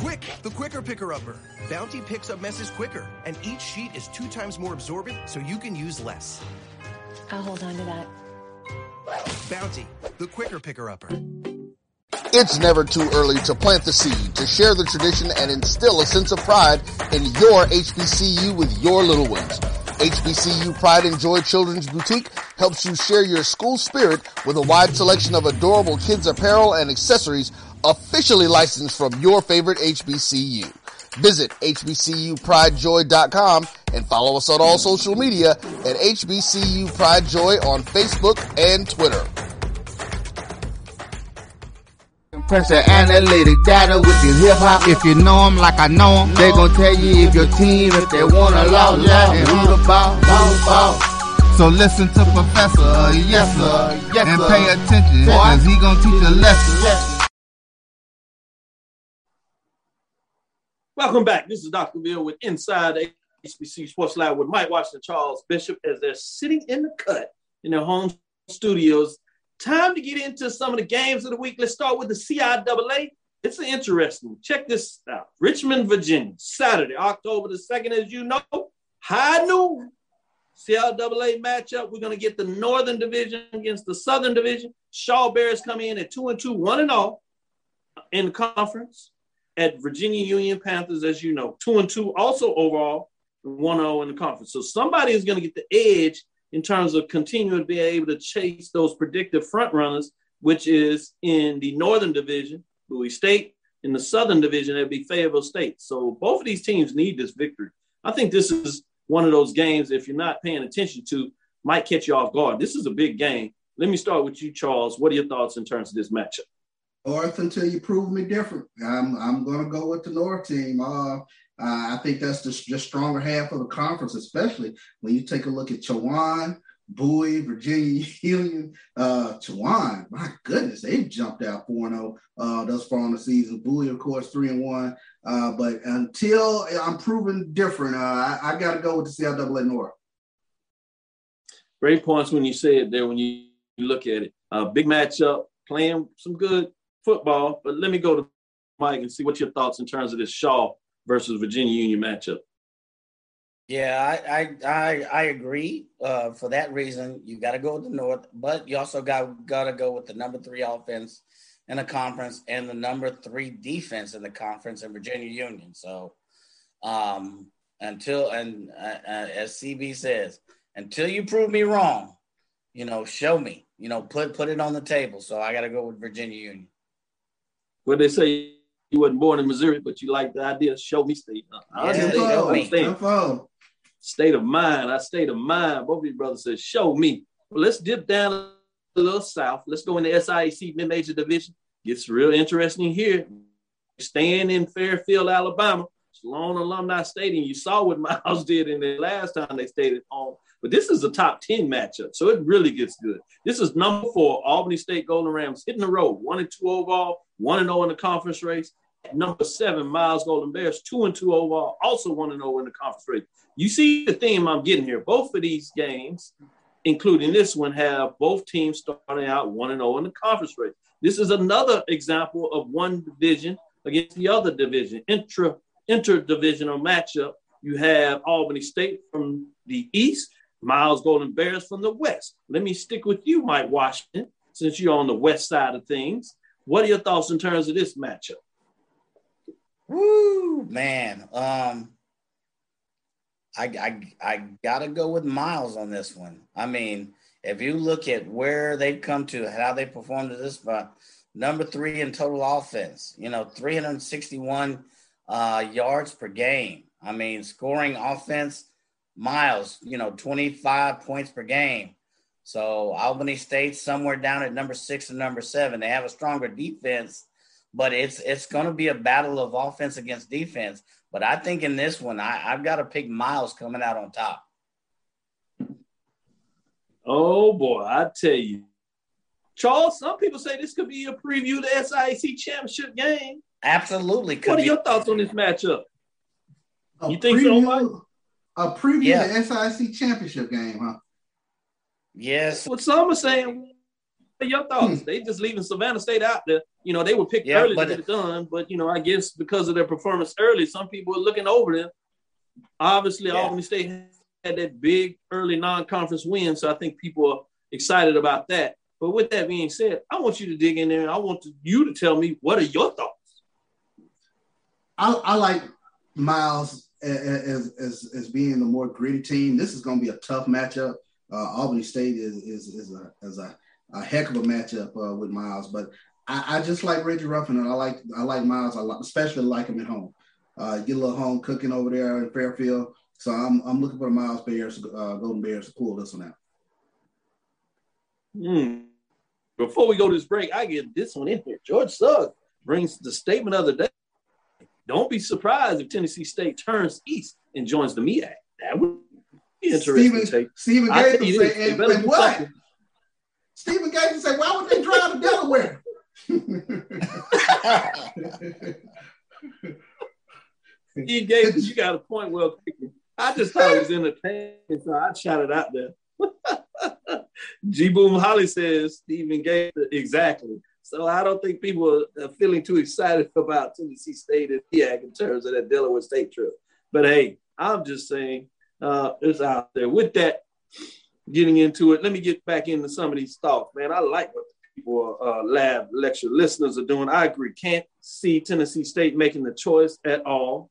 Quick, the quicker picker upper. Bounty picks up messes quicker, and each sheet is two times more absorbent, so you can use less. I'll hold on to that. Bounty, the quicker picker upper. It's never too early to plant the seed, to share the tradition and instill a sense of pride in your HBCU with your little ones. HBCU Pride and Joy Children's Boutique helps you share your school spirit with a wide selection of adorable kids apparel and accessories officially licensed from your favorite HBCU. Visit hbcupridejoy.com and follow us on all social media at HBCU Pride Joy on Facebook and Twitter. Press the analytic data with your hip hop. If you know 'em like I know 'em, they gon' tell you if your team, if they wanna lose, yeah, and who the ball, ball, ball. So listen to Professor, yes sir, yes, and pay attention, cause he gon' teach a lesson. Welcome back. This is Dr. Bill with Inside HBC Sports Lab with Mike Washington, Charles Bishop, as they're sitting in the cut in their home studios. Time to get into some of the games of the week. Let's start with the CIAA. It's interesting. Check this out. Richmond, Virginia, Saturday, October the 2nd, as you know, high noon. CIAA matchup. We're going to get the Northern Division against the Southern Division. Shaw Bears come in at 2 and 2, 1 and all in the conference at Virginia Union Panthers, as you know, two and two, also overall, one zero in the conference. So somebody is going to get the edge in terms of continuing to be able to chase those predictive front runners, which is in the Northern Division, Bowie State, in the Southern Division, it'd be Fayetteville State. So both of these teams need this victory. I think this is one of those games, if you're not paying attention to, might catch you off guard. This is a big game. Let me start with you, Charles. What are your thoughts in terms of this matchup? North until you prove me different. I'm I'm gonna go with the North team. Uh, I think that's the just stronger half of the conference, especially when you take a look at Chowan, Bowie, Virginia Union, uh, Chowan. My goodness, they've jumped out 4-0 uh, thus far on the season. Bowie, of course, three and one. Uh, but until I'm proven different, uh, I, I got to go with the CIAA North. Great points when you say it there. When you, you look at it, uh, big matchup, playing some good football. But let me go to Mike and see what your thoughts in terms of this Shaw versus Virginia Union matchup. Yeah, I I I, I agree. Uh, for that reason, you got to go with the North, but you also got got to go with the number three offense in the conference and the number three defense in the conference in Virginia Union. So, um, until and uh, uh, as CB says, until you prove me wrong, you know, show me. You know, put put it on the table. So I got to go with Virginia Union. What they say you wasn't born in Missouri, but you like the idea of show me state. Uh, I understand. show I me. understand. Info. State of mind. I state of mind. Both of you brothers said, show me. Well, let's dip down a little south. Let's go in the SIAC mid-major division. Gets real interesting here. Staying in Fairfield, Alabama, Sloan Alumni Stadium. You saw what Miles did in the last time they stayed at home. But this is a top 10 matchup, so it really gets good. This is number four, Albany State Golden Rams hitting the road, one and two overall, one and zero in the conference race. Number seven, Miles Golden Bears, two and two overall, also one and zero in the conference race. You see the theme I'm getting here. Both of these games, including this one, have both teams starting out one and zero in the conference race. This is another example of one division against the other division, intra interdivisional matchup. You have Albany State from the east, Miles Golden Bears from the west. Let me stick with you, Mike Washington, since you're on the west side of things. What are your thoughts in terms of this matchup? Woo, man. Um, I, I I gotta go with Miles on this one. I mean, if you look at where they've come to, how they performed at this spot, number three in total offense. You know, 361 uh, yards per game. I mean, scoring offense, Miles, you know, 25 points per game. So Albany State somewhere down at number six and number seven. They have a stronger defense, but it's it's going to be a battle of offense against defense. But I think in this one, I, I've got to pick Miles coming out on top. Oh boy, I tell you, Charles. Some people say this could be a preview of the SIAC championship game. Absolutely. What are be. your thoughts on this matchup? A You think so, preview- Mike? A preview Yeah. of the SIAC championship game, huh? Yes. What some are saying. What are your thoughts? Hmm. They just leaving Savannah State out there. You know, they were picked Yeah, early but- to get it done, but you know, I guess because of their performance early, some people are looking over them. Obviously, Yeah. Albany State had that big early non-conference win, so I think people are excited about that. But with that being said, I want you to dig in there and I want to, you to tell me what are your thoughts. I, I like Miles as, as as being the more gritty team. This is going to be a tough matchup. Uh, Albany State is is is a is a, a heck of a matchup uh, with Miles, but I, I just like Reggie Ruffin, and I like I like Miles. I especially like him at home. Uh, get a little home cooking over there in Fairfield. So I'm I'm looking for the Miles Bears, uh, Golden Bears to pull this one out. Hmm. Before we go to this break, I get this one in here. George Suggs brings the statement of the day. Don't be surprised if Tennessee State turns east and joins the MEAC. That would be interesting. Stephen. Stephen I tell Gates you say, this, and, and what? something. Stephen Gates would say, why would they drive to Delaware? Steve Gates, you got a point well taken. I just thought it was entertaining, so I shot it out there. G Boom Holly says Stephen Gates exactly. So I don't think people are feeling too excited about Tennessee State and MEAC in terms of that Delaware State trip. But hey, I'm just saying uh, it's out there. With that, getting into it, let me get back into some of these thoughts, man. I like what people, uh, lab lecture listeners are doing. I agree. Can't see Tennessee State making the choice at all.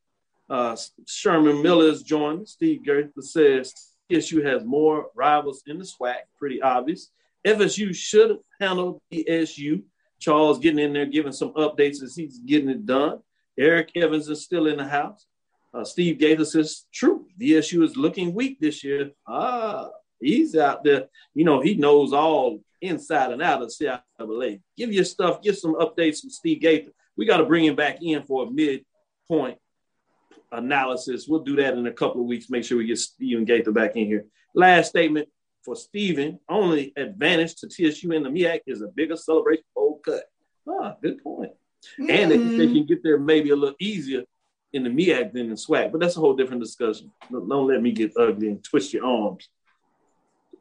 Uh, Sherman Miller is joined. Steve Gaither says TSU has more rivals in the SWAC, pretty obvious. FSU should have handled ESU. Charles getting in there, giving some updates as he's getting it done. Eric Evans is still in the house. Uh, Steve Gaither says, true, DSU is looking weak this year. Ah, he's out there. You know, he knows all inside and out of CIAA. Give your stuff, get some updates from Steve Gaither. We got to bring him back in for a midpoint analysis. We'll do that in a couple of weeks. Make sure we get Stephen Gaither back in here. Last statement for Stephen. Only advantage to TSU in the MEAC is a bigger celebration bowl cut. Ah, good point. And they, they can get there maybe a little easier in the MEAC than in SWAC, but that's a whole different discussion. Don't, don't let me get ugly and twist your arms.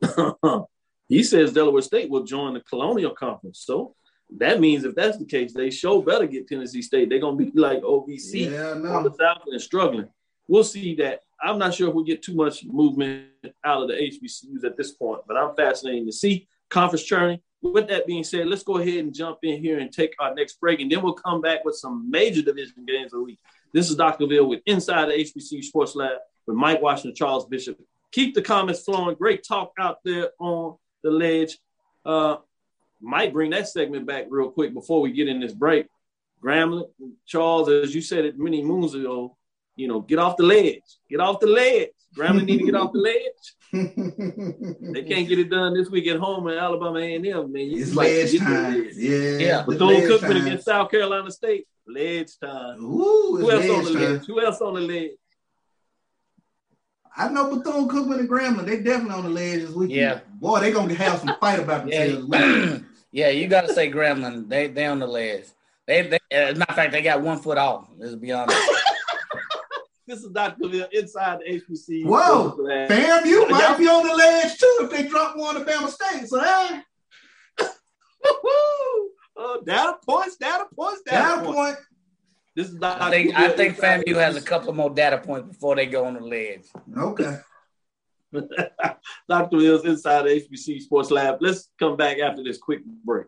he says Delaware State will join the Colonial Conference. So that means if that's the case, they show better get Tennessee State. They're gonna be like OVC Yeah, on the South and struggling. We'll see that. I'm not sure if we get too much movement out of the HBCUs at this point, but I'm fascinated to see conference churning. With that being said, let's go ahead and jump in here and take our next break, and then we'll come back with some major division games of the week. This is Dr. Ville with Inside the HBCU Sports Lab with Mike Washington, Charles Bishop. Keep the comments flowing. Great talk out there on the ledge. Uh, might bring that segment back real quick before we get in this break. Grambling, Charles, as you said it many moons ago, you know, get off the ledge. Get off the ledge. Grambling need to get off the ledge. They can't get it done this week at home in Alabama A&M, man. You It's like ledge time. ledge. Yeah. Yeah. it's Bethune ledge Cookman time. against South Carolina State. Ledge time. Ooh, Who else on ledge the time. ledge? Who else on the ledge? I know Bethune Cookman and Grambling. They definitely on the ledge this weekend. Yeah. Boy, they gonna have some fight about themselves. Yeah, yeah, you got to say Grambling. They they on the ledge. They, they as a matter of fact, they got one foot off. Let's be honest. This is Dr. Ville inside the HBC. Whoa, Sports Lab. Fam, you Y'all- might be on the ledge too if they drop one to Bama State. So hey, Woo-hoo! Uh, data points, data points, data, data points. point. This is Dr. I think I think FAMU has a couple more data points before they go on the ledge. Okay. Dr. Mills inside the HBC Sports Lab. Let's come back after this quick break.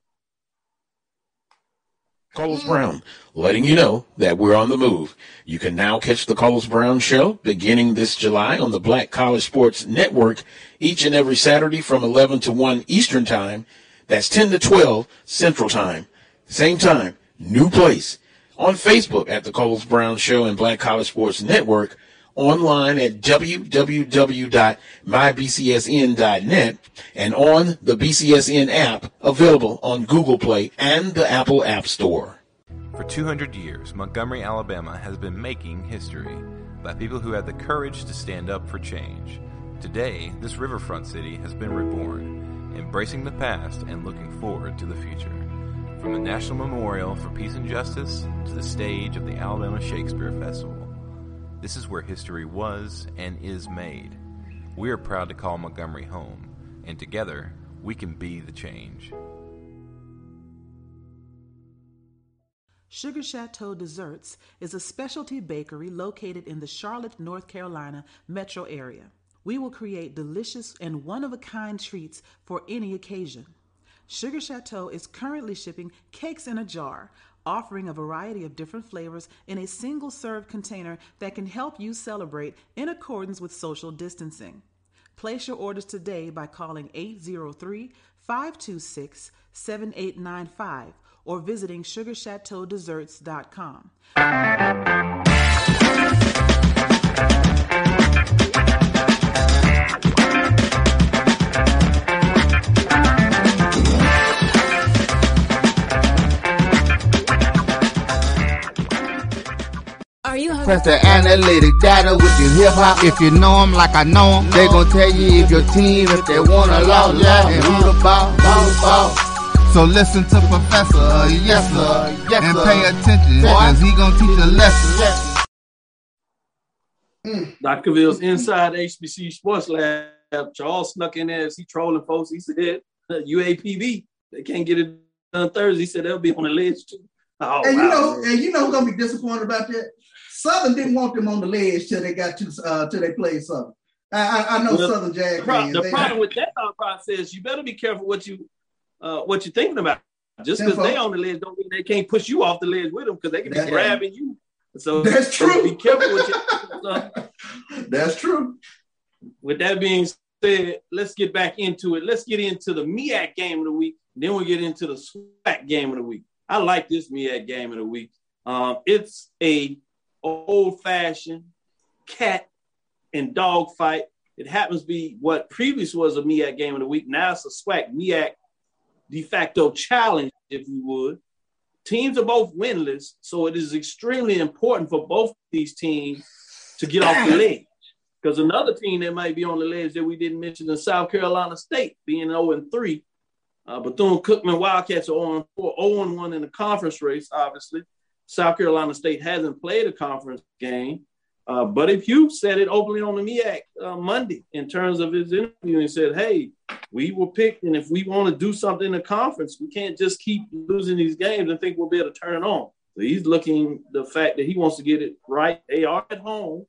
Carlos Brown, letting you know that we're on the move. You can now catch the Carlos Brown Show beginning this July on the Black College Sports Network each and every Saturday from 11 to 1 Eastern Time. That's 10 to 12 Central Time. Same time, new place. On Facebook at the Carlos Brown Show and Black College Sports Network. Online at www.mybcsn.net and on the BCSN app available on Google Play and the Apple App Store. For 200 years, Montgomery, Alabama has been making history by people who had the courage to stand up for change. Today, this riverfront city has been reborn, embracing the past and looking forward to the future. From the National Memorial for Peace and Justice to the stage of the Alabama Shakespeare Festival, this is where history was and is made. We are proud to call Montgomery home, and together we can be the change. Sugar Chateau Desserts is a specialty bakery located in the Charlotte, North Carolina metro area. We will create delicious and one of a kind treats for any occasion. Sugar Chateau is currently shipping cakes in a jar, offering a variety of different flavors in a single serve container that can help you celebrate in accordance with social distancing. Place your orders today by calling 803 526 7895 or visiting sugarchateaudesserts.com. Are you Press the analytic data with your hip hop. If you know 'em like I know 'em, they gon' tell you if your team, if they wanna lose, and who the ball, ball, ball. So listen to Professor, yes sir, yes, and pay attention, cause he gon' teach a lesson. Mm. Dr. Ville's inside HBC Sports Lab. Charles snuck in there as he trolling folks. He said, UAPB, they can't get it done Thursday. He said they'll be on the ledge too. Oh, and you know, man. and you know who's gonna be disappointed about that? Southern didn't want them on the ledge till they got to uh till they played Southern. I, I, I know Well, Southern Jag the, pro- fans. the they- problem with that thought process, is you better be careful what you uh, what you're thinking about. Just because they on the ledge don't mean they can't push you off the ledge with them because they can be grabbing you. So That's so true. Be careful with your. That's true. With that being said, let's get back into it. Let's get into the MEAC game of the week. Then we'll get into the SWAC game of the week. I like this MEAC game of the week. Um, it's a old fashioned cat and dog fight. It happens to be what previous was a MEAC game of the week. Now it's a SWAC MEAC de facto challenge, if you would. Teams are both winless, so it is extremely important for both these teams to get off the ledge. Because another team that might be on the ledge that we didn't mention is South Carolina State being 0 and 3. Uh, Bethune Cookman Wildcats are 0 and 4, 0 and 1 in the conference race, obviously. South Carolina State hasn't played a conference game. Uh, Buddy Pough said it openly on the MEAC uh, Monday in terms of his interview. and said, Hey, we were picked, and if we want to do something in the conference, we can't just keep losing these games and think we'll be able to turn it on. So he's looking the fact that he wants to get it right. They are at home,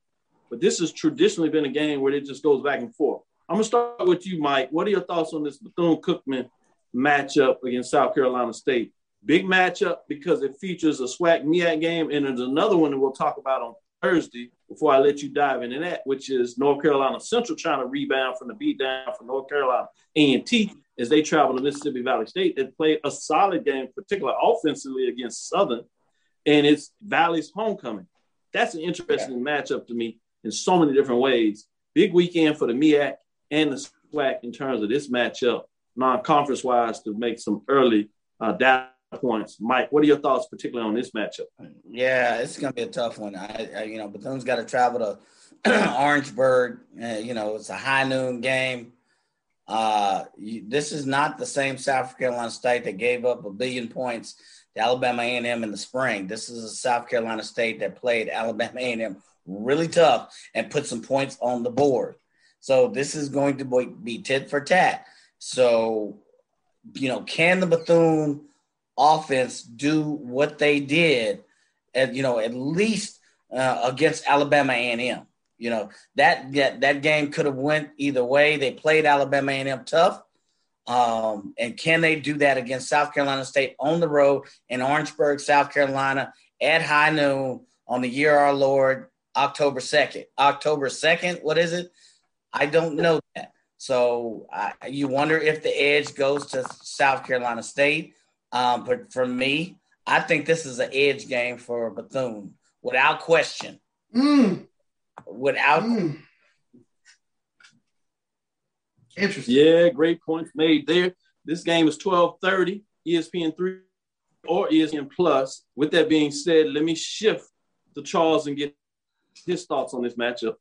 but this has traditionally been a game where it just goes back and forth. I'm gonna start with you, Mike. What are your thoughts on this Bethune Cookman matchup against South Carolina State? Big matchup because it features a SWAC MEAC game, and there's another one that we'll talk about on Thursday before I let you dive into that, which is North Carolina Central trying to rebound from the beatdown from North Carolina A&T as they travel to Mississippi Valley State. and played a solid game, particularly offensively against Southern, and it's Valley's homecoming. That's an interesting matchup to me in so many different ways. Big weekend for the MEAC and the SWAC in terms of this matchup, non-conference wise, to make some early uh, data points. Mike, what are your thoughts, particularly on this matchup? Yeah, it's gonna be a tough one. I, I you know, Bethune's got to travel to Orangeburg. Uh, you know, it's a high noon game. Uh, you, this is not the same South Carolina State that gave up a billion points to Alabama A&M in the spring. This is a South Carolina State that played Alabama A&M really tough and put some points on the board. So this is going to be tit for tat. So, you know, can the Bethune offense do what they did at you know at least uh, against Alabama A&M. You know that that, that game could have went either way. They played Alabama A&M tough, um, and can they do that against South Carolina State on the road in Orangeburg, South Carolina, at high noon on the year our Lord, October second? October second, what is it? I don't know that. So I, you wonder if the edge goes to South Carolina State. Um, but for me, I think this is an edge game for Bethune, without question. Mm. Without Mm. Interesting. Yeah, great points made there. This game is 12:30, ESPN 3 or ESPN Plus. With that being said, let me shift to Charles and get his thoughts on this matchup.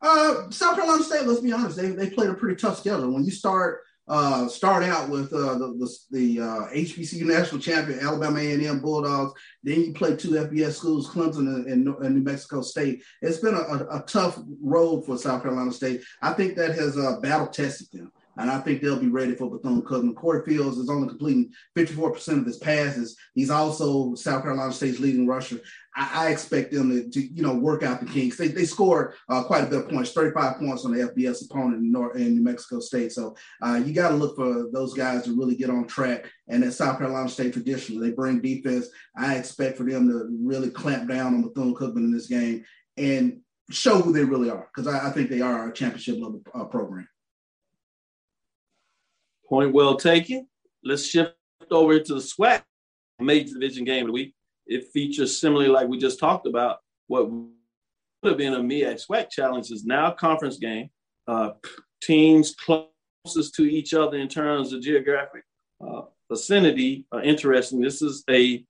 Uh, South Carolina State. Let's be honest, they, they played a pretty tough schedule. When you start uh, start out with uh, the the, the uh, HBCU national champion Alabama A&M Bulldogs, then you play two FBS schools, Clemson and, and, New Mexico State. It's been a, a, a, tough road for South Carolina State. I think that has uh, battle tested them. And I think they'll be ready for Bethune Cookman. Corey Fields is only completing 54% of his passes. He's also South Carolina State's leading rusher. I, I expect them to, to, you know, work out the kinks. They, they scored uh, quite a bit of points, 35 points on the FBS opponent in, North, in New Mexico State. So uh, you got to look for those guys to really get on track. And at South Carolina State, traditionally, they bring defense. I expect for them to really clamp down on Bethune Cookman in this game and show who they really are, because I, I, think they are a championship level uh, program. Point well taken. Let's shift over to the SWAC major division game of the week. It features similarly, like we just talked about, what would have been a MEAC SWAC challenge is now a conference game. Uh, teams closest to each other in terms of geographic uh, vicinity are interesting. This is a,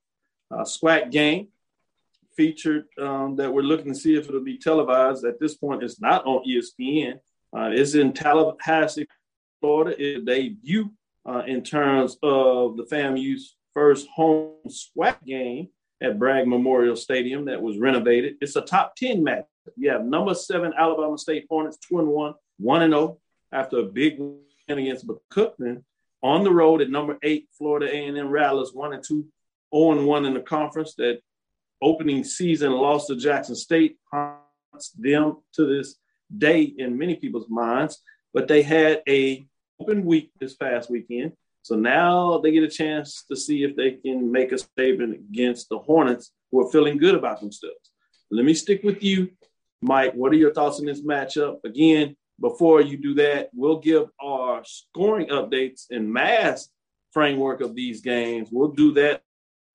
a SWAC game featured um, that we're looking to see if it'll be televised. At this point, it's not on ESPN. Uh, it's in Tallahassee, Florida is debut uh, in terms of the FAMU's first home SWAC game at Bragg Memorial Stadium that was renovated. It's a top 10 match. You have number seven Alabama State Hornets, two and one, one and oh, after a big win against Cookman. On the road at number eight, Florida A&M Rattlers, one and two, 0 and one in the conference. That opening season loss to Jackson State haunts them to this day in many people's minds. But they had a open week this past weekend. So now they get a chance to see if they can make a statement against the Hornets, who are feeling good about themselves. Let me stick with you, Mike. What are your thoughts on this matchup? Again, before you do that, we'll give our scoring updates and mass framework of these games. We'll do that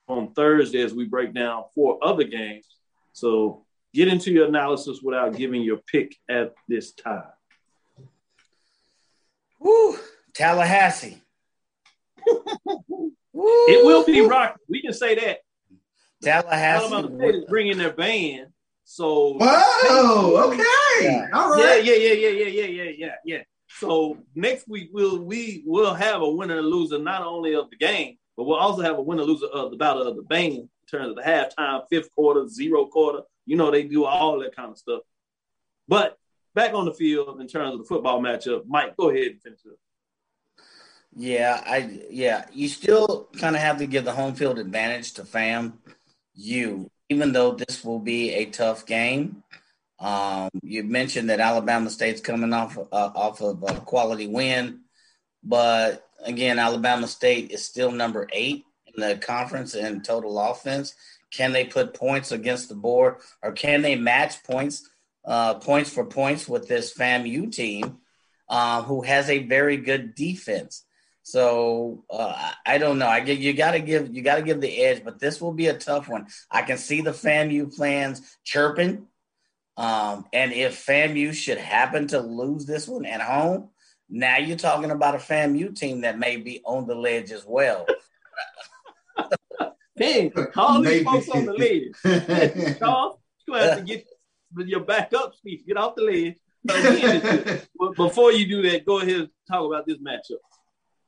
on Thursday as we break down four other games. So get into your analysis without giving your pick at this time. Woo, Tallahassee. it will be rock. We can say that. Tallahassee. Alabama State is bringing their band. So whoa, okay, yeah. all right, yeah, yeah, yeah, yeah, yeah, yeah, yeah, yeah. So next week we'll we will have a winner and loser not only of the game, but we'll also have a winner and loser of the battle of the band in terms of the halftime, fifth quarter, zero quarter. You know they do all that kind of stuff. But back on the field in terms of the football matchup, Mike, go ahead and finish it. Yeah, I yeah, you still kind of have to give the home field advantage to FAM. You, even though this will be a tough game. Um, you mentioned that Alabama State's coming off uh, off of a quality win, but again, Alabama State is still number eight in the conference in total offense. Can they put points against the board, or can they match points uh, points for points with this FAMU team, uh, who has a very good defense? So uh, I don't know. I get you got to give you got to give the edge, but this will be a tough one. I can see the FAMU plans chirping, um, and if FAMU should happen to lose this one at home, now you're talking about a FAMU team that may be on the ledge as well. hey, call these folks on the ledge. Charles, you have to get your backup speech. Get off the ledge. Again, before you do that, go ahead and talk about this matchup.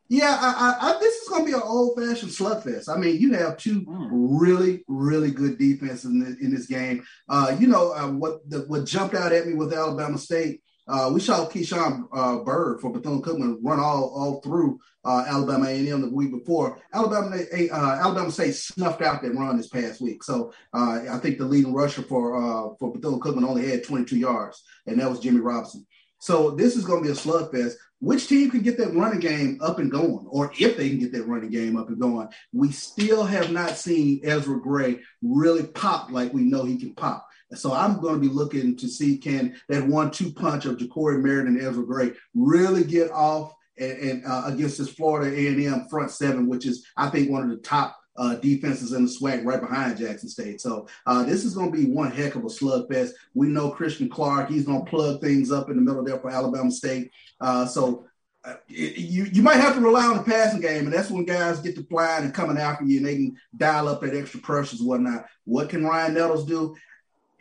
Yeah, I, I, I, this is going to be an old fashioned slugfest. I mean, you have two mm. really, really good defenses in, in this game. Uh, you know uh, what? The, what jumped out at me with Alabama State. Uh, we saw Keyshawn uh, Bird for Bethune Cookman run all all through uh, Alabama A&M the week before. Alabama uh, Alabama State snuffed out that run this past week. So I think the leading rusher for for Bethune Cookman only had 22 yards, and that was Jimmy Robinson. So this is going to be a slugfest. Which team can get that running game up and going, or if they can get that running game up and going? We still have not seen Ezra Gray really pop like we know he can pop. So I'm going to be looking to see can that one-two punch of Ja'Cory Merritt and Ezra Gray really get off and, and uh, against this Florida A&M front seven, which is I think one of the top uh, defenses in the SWAC right behind Jackson State. So uh, this is going to be one heck of a slugfest. We know Christian Clark; he's going to plug things up in the middle there for Alabama State. Uh, so uh, you you might have to rely on the passing game, and that's when guys get to flying and coming after you, and they can dial up that extra pressures and whatnot. What can Ryan Nettles do?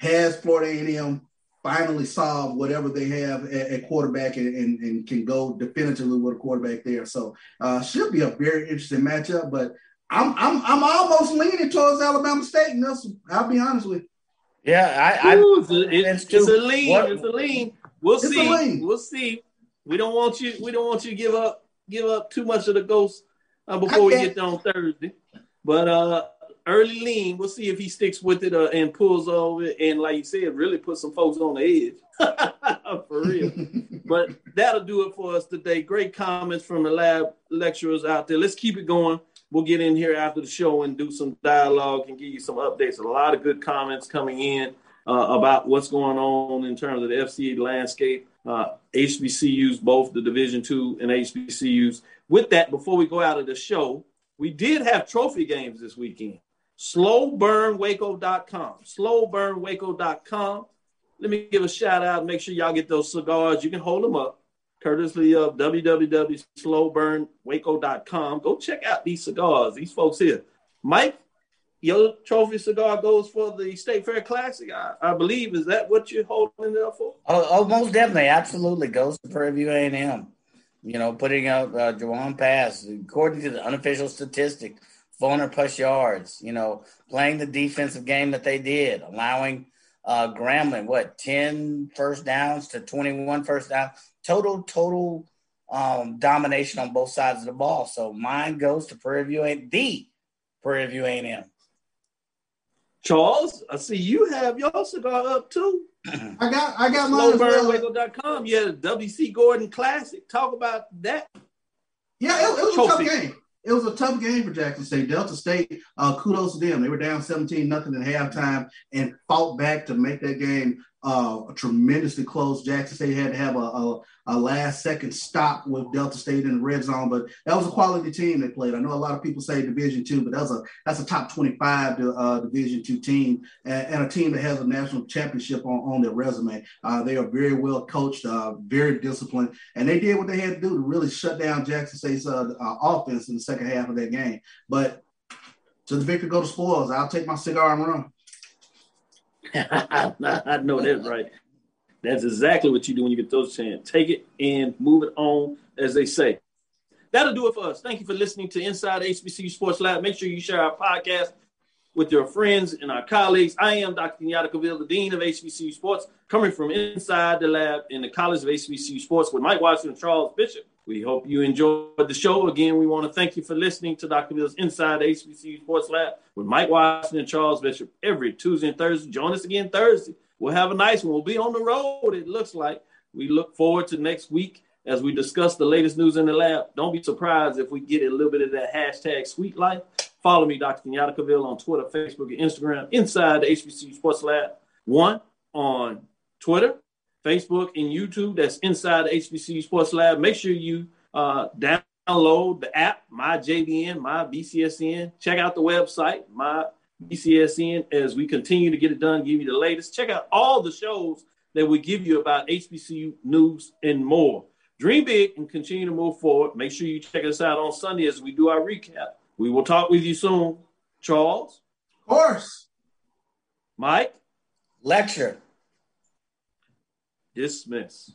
Has Florida A&M finally solved whatever they have at, at quarterback and, and, and, can go definitively with a quarterback there? So uh, should be a very interesting matchup, but I'm I'm I'm almost leaning towards Alabama State, Nelson. I'll be honest with you. Yeah, I, I Ooh, it's, a, it's, it's a lean. What- It's a lean. We'll It's a see. lean. We'll see. We don't want you. We don't want you to give up. Give up too much of the ghost uh, before we get there on Thursday. But uh, early lean. We'll see if he sticks with it uh, and pulls over and like you said, really put some folks on the edge for real. but that'll do it for us today. Great comments from the lab lecturers out there. Let's keep it going. We'll get in here after the show and do some dialogue and give you some updates. A lot of good comments coming in uh, about what's going on in terms of the FCS landscape. Uh, HBCUs, both the Division two and HBCUs. With that, before we go out of the show, we did have trophy games this weekend. Slowburnwaco.com. Slowburnwaco.com. Let me give a shout out. Make sure y'all get those cigars. You can hold them up, courtesy of www.slowburnwaco.com. Go check out these cigars. These folks here. Mike, your trophy cigar goes for the State Fair Classic, I, I believe. Is that what you're holding it up for? Oh, oh, most definitely, absolutely goes to Prairie View A and M. You know, putting out uh, Jawon Pass according to the unofficial statistic, 400 plus yards. You know, playing the defensive game that they did, allowing uh, Grambling what 10 first downs to 21 first down, total total um, domination on both sides of the ball. So mine goes to Prairie View A the Prairie View A and M. Charles, I see you have your cigar up too. I got I got mine as well. Slowburnwaco.com. Yeah, the WC Gorden Classic. Talk about that. Yeah, it, it was a tough game. It was a tough game for Jackson State. Delta State, uh, kudos to them. They were down 17 nothing at halftime and fought back to make that game uh, tremendously close. Jackson State had to have a, a, a last second stop with Delta State in the red zone, but that was a quality team they played. I know a lot of people say Division two, but that's a that's a top 25 uh, Division two team and, and a team that has a national championship on, on their resume. Uh, they are very well coached, uh, very disciplined, and they did what they had to do to really shut down Jackson State's uh, uh, offense in the second half of that game. But to the victor go the spoils. I'll take my cigar and run. I know that's right. That's exactly what you do when you get those chance. Take it and move it on, as they say. That'll do it for us. Thank you for listening to Inside HBCU Sports Lab. Make sure you share our podcast with your friends and our colleagues. I am Dr. Kenyatta Cavil, the Dean of HBCU Sports, coming from inside the lab in the College of HBCU Sports with Mike Watson and Charles Bishop. We hope you enjoyed the show. Again, we want to thank you for listening to Dr. Bill's Inside HBCU Sports Lab with Mike Watson and Charles Bishop every Tuesday and Thursday. Join us again Thursday. We'll have a nice one. We'll be on the road, it looks like. We look forward to next week as we discuss the latest news in the lab. Don't be surprised if we get a little bit of that hashtag sweet life. Follow me, Dr. Kenyatta Cavil, on Twitter, Facebook, and Instagram, inside the HBCU Sports Lab. One on Twitter, Facebook, and YouTube. That's inside the HBCU Sports Lab. Make sure you uh, download the app, My JBN, My BCSN. Check out the website, My BCSN, as we continue to get it done, give you the latest. Check out all the shows that we give you about HBCU news and more. Dream big and continue to move forward. Make sure you check us out on Sunday as we do our recap. We will talk with you soon. Charles, Of course. Mike, Lecture. Dismiss.